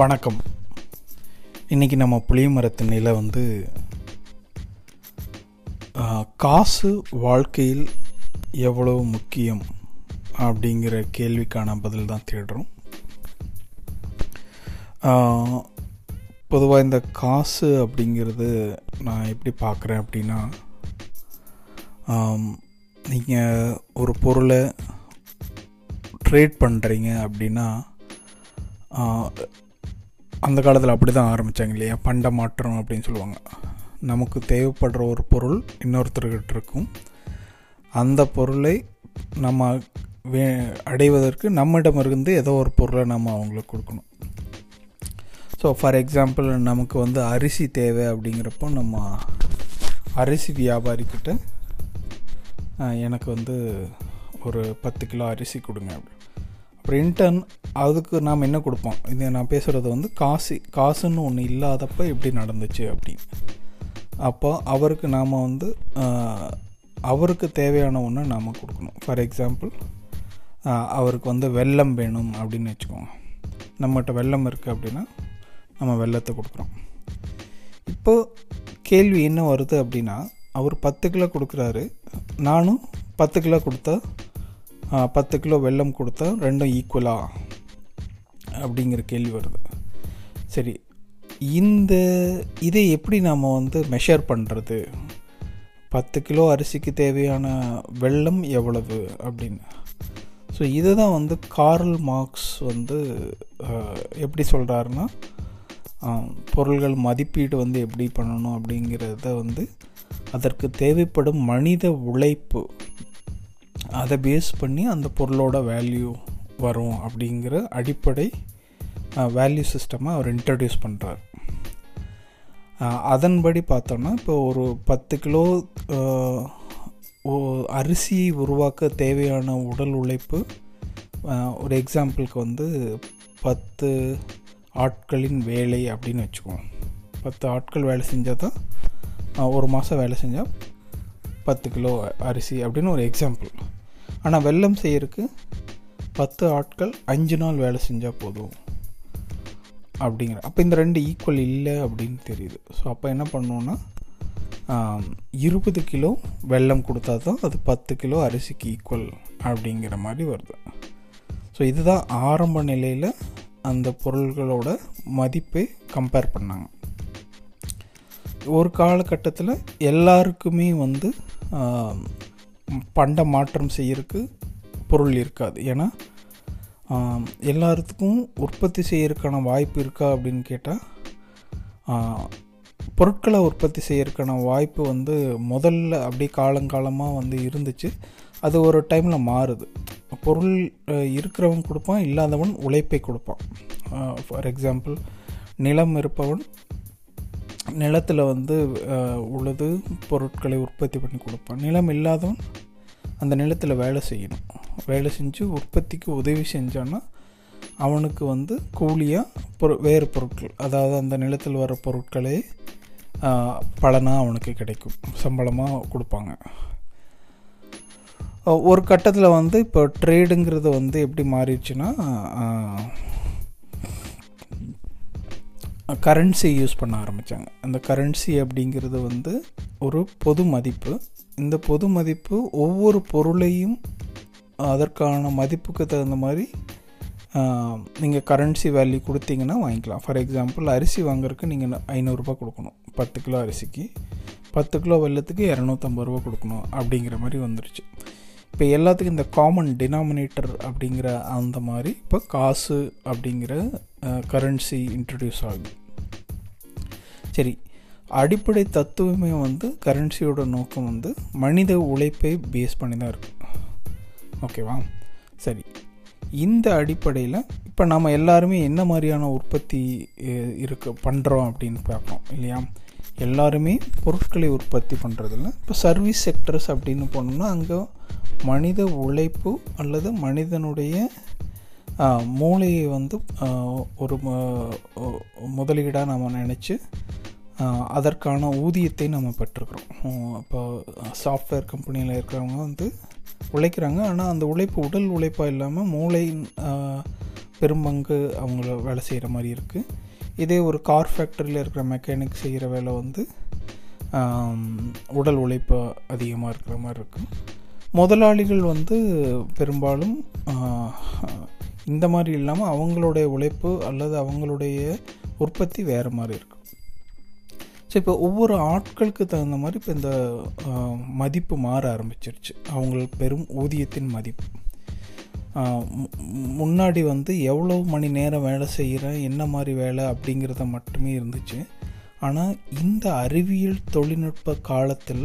வணக்கம். இன்றைக்கி நம்ம புளிய மரத்தின் நிலை வந்து காசு வாழ்க்கையில் எவ்வளவு முக்கியம் அப்படிங்கிற கேள்விக்கான பதில் தான் தேடுறோம். பொதுவாக இந்த காசு அப்படிங்கிறது நான் எப்படி பார்க்குறேன் அப்படின்னா நீங்கள் ஒரு பொருளை ட்ரேட் பண்ணுறீங்க அப்படின்னா அந்த காலத்தில் அப்படி தான் ஆரம்பித்தாங்க இல்லையா? பண்ட மாற்றம் அப்படின்னு சொல்லுவாங்க. நமக்கு தேவைப்படுற ஒரு பொருள் இன்னொருத்தர்கிட்ட இருக்கும். அந்த பொருளை நம்ம வே அடைவதற்கு நம்மிடமிருந்து ஏதோ ஒரு பொருளை நம்ம அவங்களுக்கு கொடுக்கணும். ஸோ ஃபார் எக்ஸாம்பிள் நமக்கு வந்து அரிசி தேவை அப்படிங்கிறப்போ நம்ம அரிசி வியாபாரிக்கிட்ட எனக்கு வந்து ஒரு பத்து கிலோ அரிசி கொடுங்க. அப்படி அப்புறம் இன்டர்ன் அதுக்கு நாம் என்ன கொடுப்போம்? இது நான் பேசுகிறது வந்து காசு காசுன்னு ஒன்று இல்லாதப்ப எப்படி நடந்துச்சு அப்படின்னு. அப்போ அவருக்கு நாம் வந்து அவருக்கு தேவையான ஒன்று நாம் கொடுக்கணும். ஃபார் எக்ஸாம்பிள் அவருக்கு வந்து வெல்லம் வேணும் அப்படின்னு வச்சுக்கோங்க. நம்மகிட்ட வெள்ளம் இருக்குது அப்படின்னா நம்ம வெள்ளத்தை கொடுக்குறோம். இப்போ கேள்வி என்ன வருது அப்படின்னா அவர் பத்து கிலோ கொடுக்குறாரு நானும் பத்து கிலோ கொடுத்தா பத்து கிலோ வெல்லம் கொடுத்தா ரெண்டும் ஈக்குவலாக அப்படிங்கிற கேள்வி வருது. சரி இந்த இதை எப்படி நாம் வந்து மெஷர் பண்ணுறது பத்து கிலோ அரிசிக்கு தேவையான வெள்ளம் எவ்வளவு அப்படின்னு. ஸோ இதை தான் வந்து கார்ல் மார்க்ஸ் வந்து எப்படி சொல்கிறாருன்னா பொருள்கள் மதிப்பீடு வந்து எப்படி பண்ணணும் அப்படிங்கிறத வந்து அதற்கு தேவைப்படும் மனித உழைப்பு அதை பேஸ் பண்ணி அந்த பொருளோட வேல்யூ வரும் அப்படிங்கிற அடிப்படை வேல்யூ சிஸ்டமை அவர் இன்ட்ரடியூஸ் பண்ணுறார் அதன்படி பார்த்தோம்னா இப்போ ஒரு பத்து கிலோ ஓ- அரிசியை உருவாக்க தேவையான உடல் உழைப்பு ஒரு எக்ஸாம்பிளுக்கு வந்து பத்து ஆட்களின் வேலை அப்படின்னு வச்சுக்குவோம். பத்து ஆட்கள் வேலை செஞ்சால் தான் ஒரு மாதம் வேலை செஞ்சால் பத்து கிலோ அரிசி அப்படின்னு ஒரு எக்ஸாம்பிள் ஆனால் வெள்ளம் செய்யறதுக்கு பத்து ஆட்கள் அஞ்சு நாள் வேலை செஞ்சால் போதும். அப்படிங்கிற அப்போ இந்த ரெண்டு ஈக்குவல் இல்லை அப்படின்னு தெரியுது. ஸோ அப்போ என்ன பண்ணோன்னா இருபது கிலோ வெல்லம் கொடுத்தா தான் அது பத்து கிலோ அரிசிக்கு ஈக்குவல் அப்படிங்கிற மாதிரி வருது. ஸோ இதுதான் ஆரம்ப நிலையில் அந்த பொருள்களோட மதிப்பை கம்பேர் பண்ணாங்க. ஒரு காலகட்டத்தில் எல்லாருக்குமே வந்து பண்ட மாற்றம் செய்யறதுக்கு பொருள் இருக்காது. ஏன்னா எல்லாத்துக்கும் உற்பத்தி செய்யறதுக்கான வாய்ப்பு இருக்கா அப்படின்னு கேட்டால் பொருட்களை உற்பத்தி செய்யறதுக்கான வாய்ப்பு வந்து முதல்ல அப்படியே காலங்காலமாக வந்து இருந்துச்சு. அது ஒரு டைமில் மாறுது. பொருள் இருக்கிறவன் கொடுப்பான் இல்லாதவன் உழைப்பை கொடுப்பான். ஃபார் எக்ஸாம்பிள் நிலம் இருப்பவன் நிலத்தில் வந்து உழுது பொருட்களை உற்பத்தி பண்ணி கொடுப்பான். நிலம் இல்லாதவன் அந்த நிலத்தில் வேலை செய்யணும். வேலை செஞ்சு உற்பத்திக்கு உதவி செஞ்சான்னா அவனுக்கு வந்து கூலியாக பொரு வேறு பொருட்கள் அதாவது அந்த நிலத்தில் வர பொருட்களே பலனாக அவனுக்கு கிடைக்கும். சம்பளமாக கொடுப்பாங்க. ஒரு கட்டத்தில் வந்து இப்போ ட்ரேடுங்கிறது வந்து எப்படி மாறிடுச்சுன்னா கரன்சி யூஸ் பண்ண ஆரம்பித்தாங்க அந்த கரன்சி அப்படிங்கிறது வந்து ஒரு பொது மதிப்பு. இந்த பொது மதிப்பு ஒவ்வொரு பொருளையும் அதற்கான மதிப்புக்கு தகுந்த மாதிரி நீங்கள் கரன்சி வேல்யூ கொடுத்தீங்கன்னா வாங்கிக்கலாம். ஃபார் எக்ஸாம்பிள் அரிசி வாங்குறதுக்கு நீங்கள் ஐநூறுரூபா கொடுக்கணும். பத்து கிலோ அரிசிக்கு. பத்து கிலோ வெல்லத்துக்கு இரநூத்தம்பது ரூபா கொடுக்கணும் அப்படிங்கிற மாதிரி வந்துருச்சு. இப்போ எல்லாத்துக்கும் இந்த காமன் டினாமினேட்டர் அப்படிங்கிற அந்த மாதிரி இப்போ காசு அப்படிங்கிற கரன்சி இன்ட்ரடியூஸ் ஆகுது. சரி அடிப்படை தத்துவமே வந்து கரன்சியோட நோக்கம் வந்து மனித உழைப்பை பேஸ் பண்ணி தான் இருக்குது ஓகேவா சரி. இந்த அடிப்படையில் இப்போ நம்ம எல்லாருமே என்ன மாதிரியான உற்பத்தி இருக்க பண்ணுறோம் அப்படின்னு பார்ப்போம் இல்லையா? எல்லாருமே பொருட்களை உற்பத்தி பண்ணுறதில்ல இப்போ சர்வீஸ் செக்டர்ஸ் அப்படின்னு போனோம்னா அங்கே மனித உழைப்பு அல்லது மனிதனுடைய மூளையை வந்து ஒரு முதலீடாக நம்ம நினச்சி அதற்கான ஊதியத்தை நம்ம பெற்றுக்கிறோம். இப்போ சாஃப்ட்வேர் கம்பெனியில் இருக்கிறவங்க வந்து உழைக்கிறாங்க. ஆனால் அந்த உழைப்பு உடல் உழைப்பாக இல்லாமல் மூளையின் பெரும்பங்கு அவங்கள வேலை செய்கிற மாதிரி இருக்குது இதே ஒரு கார் ஃபேக்டரியில் இருக்கிற மெக்கானிக் செய்கிற வேலை வந்து உடல் உழைப்பு அதிகமாக இருக்கிற மாதிரி இருக்கும் முதலாளிகள் வந்து பெரும்பாலும் இந்த மாதிரி இல்லாமல் அவங்களுடைய உழைப்பு அல்லது அவங்களுடைய உற்பத்தி வேறு மாதிரி இருக்கும் ஸோ இப்போ ஒவ்வொரு ஆட்களுக்கு தகுந்த மாதிரி இப்போ இந்த மதிப்பு மாற ஆரம்பிச்சிருச்சு. அவங்களுக்கு பெரும் ஊதியத்தின் மதிப்பு. முன்னாடி வந்து எவ்வளோ மணி நேரம் வேலை செய்கிறேன் என்ன மாதிரி வேலை அப்படிங்கிறத மட்டுமே இருந்துச்சு. ஆனால் இந்த அறிவியல் தொழில்நுட்ப காலத்தில்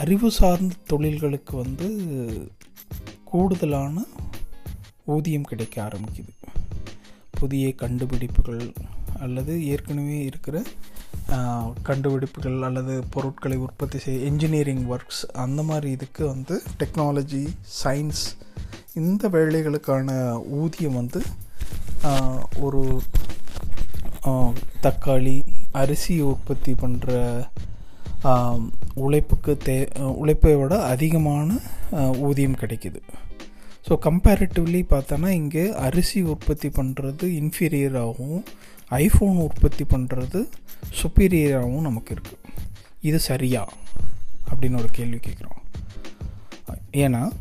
அறிவு சார்ந்த தொழில்களுக்கு வந்து கூடுதலான ஊதியம் கிடைக்க ஆரம்பிக்குது. புதிய கண்டுபிடிப்புகள் அல்லது ஏற்கனவே இருக்கிற கண்டுபிடிப்புகள் அல்லது பொருட்களை உற்பத்தி செய்ய என்ஜினியரிங் ஒர்க்ஸ் அந்த மாதிரி இதுக்கு வந்து டெக்னாலஜி சயின்ஸ் இந்த வேலைகளுக்கான ஊதியம் வந்து ஒரு தக்காளி அரிசி உற்பத்தி பண்ணுற உழைப்புக்கு தே உழைப்பை விட அதிகமான ஊதியம் கிடைக்கிது. ஸோ கம்பேரிட்டிவ்லி பார்த்தோன்னா இங்கே அரிசி உற்பத்தி பண்ணுறது இன்ஃபீரியராகவும் ஐஃபோன் உற்பத்தி பண்ணுறது சுப்பீரியராகவும் நமக்கு இருக்குது இது சரியா? அப்படின்னு ஒரு கேள்வி கேட்குறோம். ஏன்னா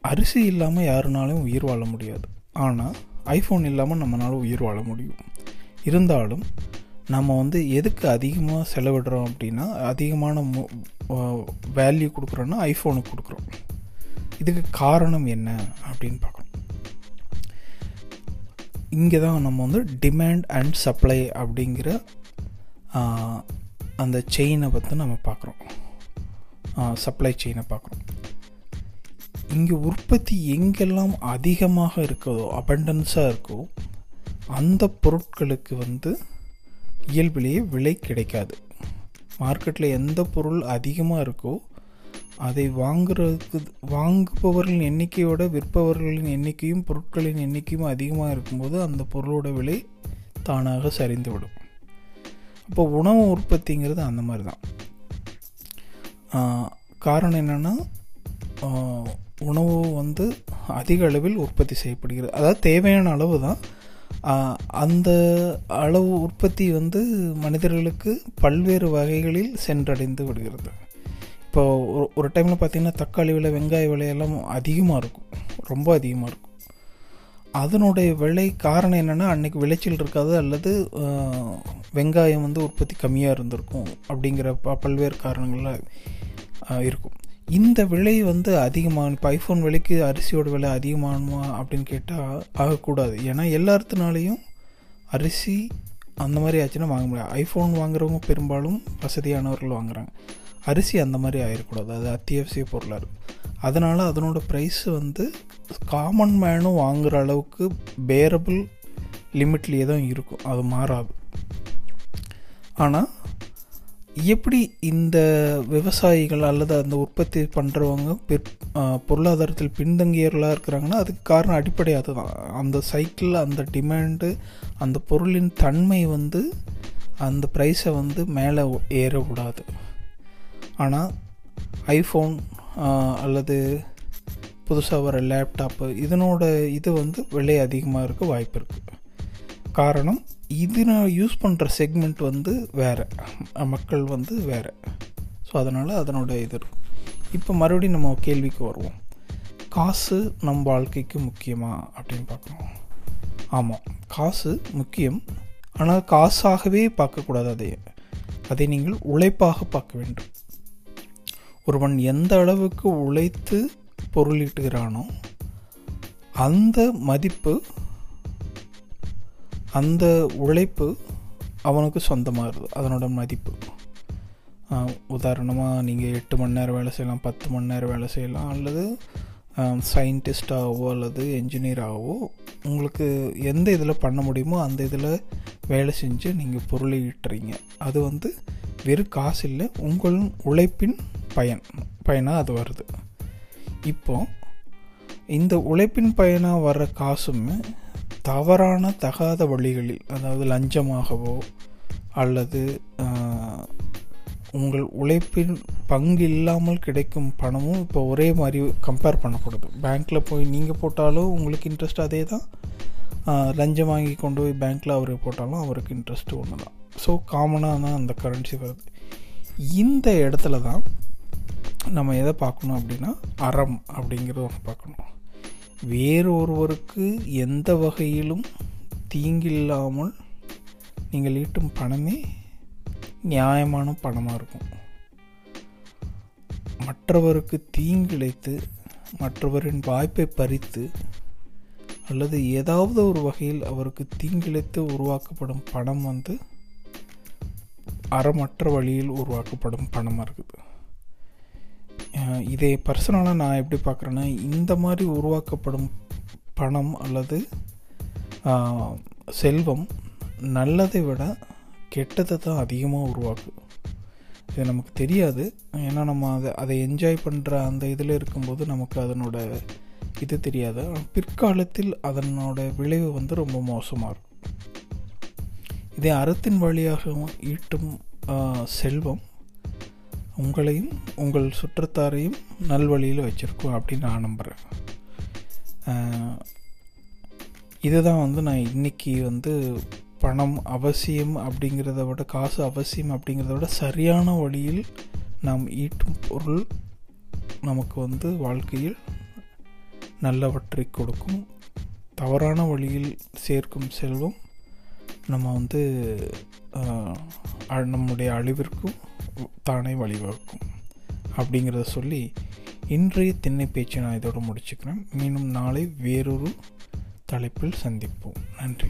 அரிசி இல்லாமல் யாருனாலும் உயிர் வாழ முடியாது. ஆனால் ஐஃபோன் இல்லாமல் நம்மளால உயிர் வாழ முடியும். இருந்தாலும் நம்ம வந்து எதுக்கு அதிகமாக செலவிடுறோம் அப்படின்னா அதிகமான வேல்யூ கொடுக்குறோன்னா ஐஃபோனுக்கு கொடுக்குறோம். இதுக்கு காரணம் என்ன அப்படின்னு பார்க்கணும். இங்கே தான் நம்ம வந்து டிமாண்ட் அண்ட் சப்ளை அப்படிங்கிற அந்த செயினை பற்றி நம்ம பார்க்குறோம். சப்ளை செயினை பார்க்குறோம். இங்கே உற்பத்தி எங்கெல்லாம் அதிகமாக இருக்கதோ அபண்டன்ஸாக இருக்கோ அந்த பொருட்களுக்கு வந்து இயல்பிலேயே விலை கிடைக்காது. மார்க்கெட்டில் எந்த பொருள் அதிகமாக இருக்கோ அதை வாங்குறதுக்கு வாங்குபவர்களின் எண்ணிக்கையோட விற்பவர்களின் எண்ணிக்கையும் பொருட்களின் எண்ணிக்கையும் அதிகமாக இருக்கும்போது அந்த பொருளோட விலை தானாக சரிந்துவிடும். அப்போ உணவு உற்பத்திங்கிறது அந்த மாதிரி தான் காரணம் என்னென்னா உணவு வந்து அதிக அளவில் உற்பத்தி செய்யப்படுகிறது. அதாவது தேவையான அளவு தான் அந்த அளவு உற்பத்தி வந்து மனிதர்களுக்கு பல்வேறு வகைகளில் சென்றடைந்து விடுகிறது. இப்போ ஒரு ஒரு டைமில் பார்த்திங்கன்னா தக்காளி விலை வெங்காய விலையெல்லாம் அதிகமாக இருக்கும். ரொம்ப அதிகமாக இருக்கும். அதனுடைய விலை காரணம் என்னென்னா அன்றைக்கி விளைச்சல் இருக்காது அல்லது வெங்காயம் வந்து உற்பத்தி கம்மியாக இருந்திருக்கும் அப்படிங்கிற ப பல்வேறு காரணங்கள்லாம் இருக்கும். இந்த விலை வந்து அதிகமான இப்போ ஐஃபோன் விலைக்கு அரிசியோட விலை அதிகமானுமா அப்படின்னு கேட்டால் ஆகக்கூடாது. ஏன்னா எல்லாத்துனாலையும் அரிசி அந்த மாதிரி ஆச்சுன்னா வாங்க முடியாது. ஐஃபோன் வாங்குறவங்க பெரும்பாலும் வசதியானவர்கள் வாங்குறாங்க. அரிசி அந்த மாதிரி ஆகிடக்கூடாது அது அத்தியாவசிய பொருளாக இருக்கும். அதனால் அதனோட ப்ரைஸ் வந்து காமன் மேனும் வாங்குகிற அளவுக்கு பேரபிள் லிமிட்லேயே தான் இருக்கும். அது மாறாது. ஆனால் எப்படி இந்த விவசாயிகள் அல்லது அந்த உற்பத்தி பண்ணுறவங்க பிற் பொருளாதாரத்தில் பின்தங்கியவர்களாக இருக்கிறாங்கன்னா அதுக்கு காரணம் அடிப்படை அதுதான். அந்த சைக்கிள் அந்த டிமாண்டு அந்த பொருளின் தன்மை வந்து அந்த ப்ரைஸை வந்து மேலே ஏறக்கூடாது. ஆனால் ஐஃபோன் அல்லது புதுசாக வர லேப்டாப்பு இதனோட இது வந்து விலை அதிகமாக இருக்க வாய்ப்பு இருக்குது காரணம் இது நான் யூஸ் பண்ணுற செக்மெண்ட் வந்து வேறு. மக்கள் வந்து வேறு. ஸோ அதனால் அதனோட இது இருக்கும் இப்போ மறுபடியும் நம்ம கேள்விக்கு வருவோம். காசு நம் வாழ்க்கைக்கு முக்கியமா அப்படின்னு பார்க்கணும். ஆமாம் காசு முக்கியம். ஆனால் காசாகவே பார்க்கக்கூடாது அதை அதை நீங்கள் உழைப்பாக பார்க்க வேண்டும். ஒருவன் எந்த அளவுக்கு உழைத்து பொருளீட்டுகிறானோ அந்த மதிப்பு அந்த உழைப்பு அவனுக்கு சொந்தமாகுது அதனோட மதிப்பு. உதாரணமாக நீங்கள் எட்டு மணி நேரம் வேலை செய்யலாம் பத்து மணி நேரம் வேலை செய்யலாம் அல்லது சயின்டிஸ்டாகவோ அல்லது என்ஜினியராகவோ உங்களுக்கு எந்த இதில் பண்ண முடியுமோ அந்த இதில் வேலை செஞ்சு நீங்கள் பொருளை ஈட்டுறீங்க அது வந்து வெறும் காசு இல்லை உங்கள் உழைப்பின் பயன் பயனாக அது வருது. இப்போது இந்த உழைப்பின் பயனாக வர்ற காசுமே தவறான தகாத வழிகளில் அதாவது லஞ்சமாகவோ அல்லது உங்கள் உழைப்பின் பங்கு இல்லாமல் கிடைக்கும் பணமும் இப்போ ஒரே மாதிரி கம்பேர் பண்ணப்படுது. பேங்க்கில் போய் நீங்கள் போட்டாலும் உங்களுக்கு இன்ட்ரெஸ்ட் அதே தான். லஞ்சம் வாங்கி கொண்டு போய் பேங்க்கில் அவர் போட்டாலும் அவருக்கு இன்ட்ரெஸ்ட்டு ஒன்று தான் ஸோ காமனாக தான் அந்த கரன்சி வருது. இந்த இடத்துல தான் நம்ம எதை பார்க்கணும் அப்படின்னா அறம் அப்படிங்கிறத ஒன்று பார்க்கணும். வேறொருவருக்கு எந்த வகையிலும் தீங்கில்லாமல் நீங்கள் ஈட்டும் பணமே நியாயமான பணமாக இருக்கும். மற்றவருக்கு தீங்கிழைத்து மற்றவரின் வாய்ப்பை பறித்து அல்லது ஏதாவது ஒரு வகையில் அவருக்கு தீங்கிழைத்து உருவாக்கப்படும் பணம் வந்து அறமற்ற வழியில் உருவாக்கப்படும் பணமாக இருக்குது. இதை பர்சனலாக நான் எப்படி பார்க்குறேன்னா இந்த மாதிரி உருவாக்கப்படும் பணம் அல்லது செல்வம் நல்லதை விட கெட்டதை தான் அதிகமாக உருவாக்கும். இது நமக்கு தெரியாது. ஏன்னா நம்ம அதை அதை என்ஜாய் பண்ணுற அந்த இதில் இருக்கும்போது நமக்கு அதனோட இது தெரியாது. பிற்காலத்தில் அதனோட விளைவு வந்து ரொம்ப மோசமாக இருக்கும். இதே அறத்தின் வழியாக ஈட்டும் செல்வம் உங்களையும் உங்கள் சுற்றத்தாரையும் நல்வழியில் வச்சுருக்கோம் அப்படின்னு நான் நம்புகிறேன் இதுதான் வந்து நான் இன்றைக்கி வந்து பணம் அவசியம் அப்படிங்கிறத விட காசு அவசியம் அப்படிங்கிறத விட சரியான வழியில் நாம் ஈட்டும் பொருள் நமக்கு வந்து வாழ்க்கையில் நல்லவற்றை கொடுக்கும். தவறான வழியில் சேர்க்கும் செல்வம் நம்ம வந்து நம்முடைய அழிவிற்கும் தானே வழிவகுக்கும் அப்படிங்கிறத சொல்லி இன்றைய திண்ணை பேச்சை நான் இதோடு முடிச்சுக்கிறேன். மீண்டும் நாளை வேறொரு தலைப்பில் சந்திப்போம். நன்றி.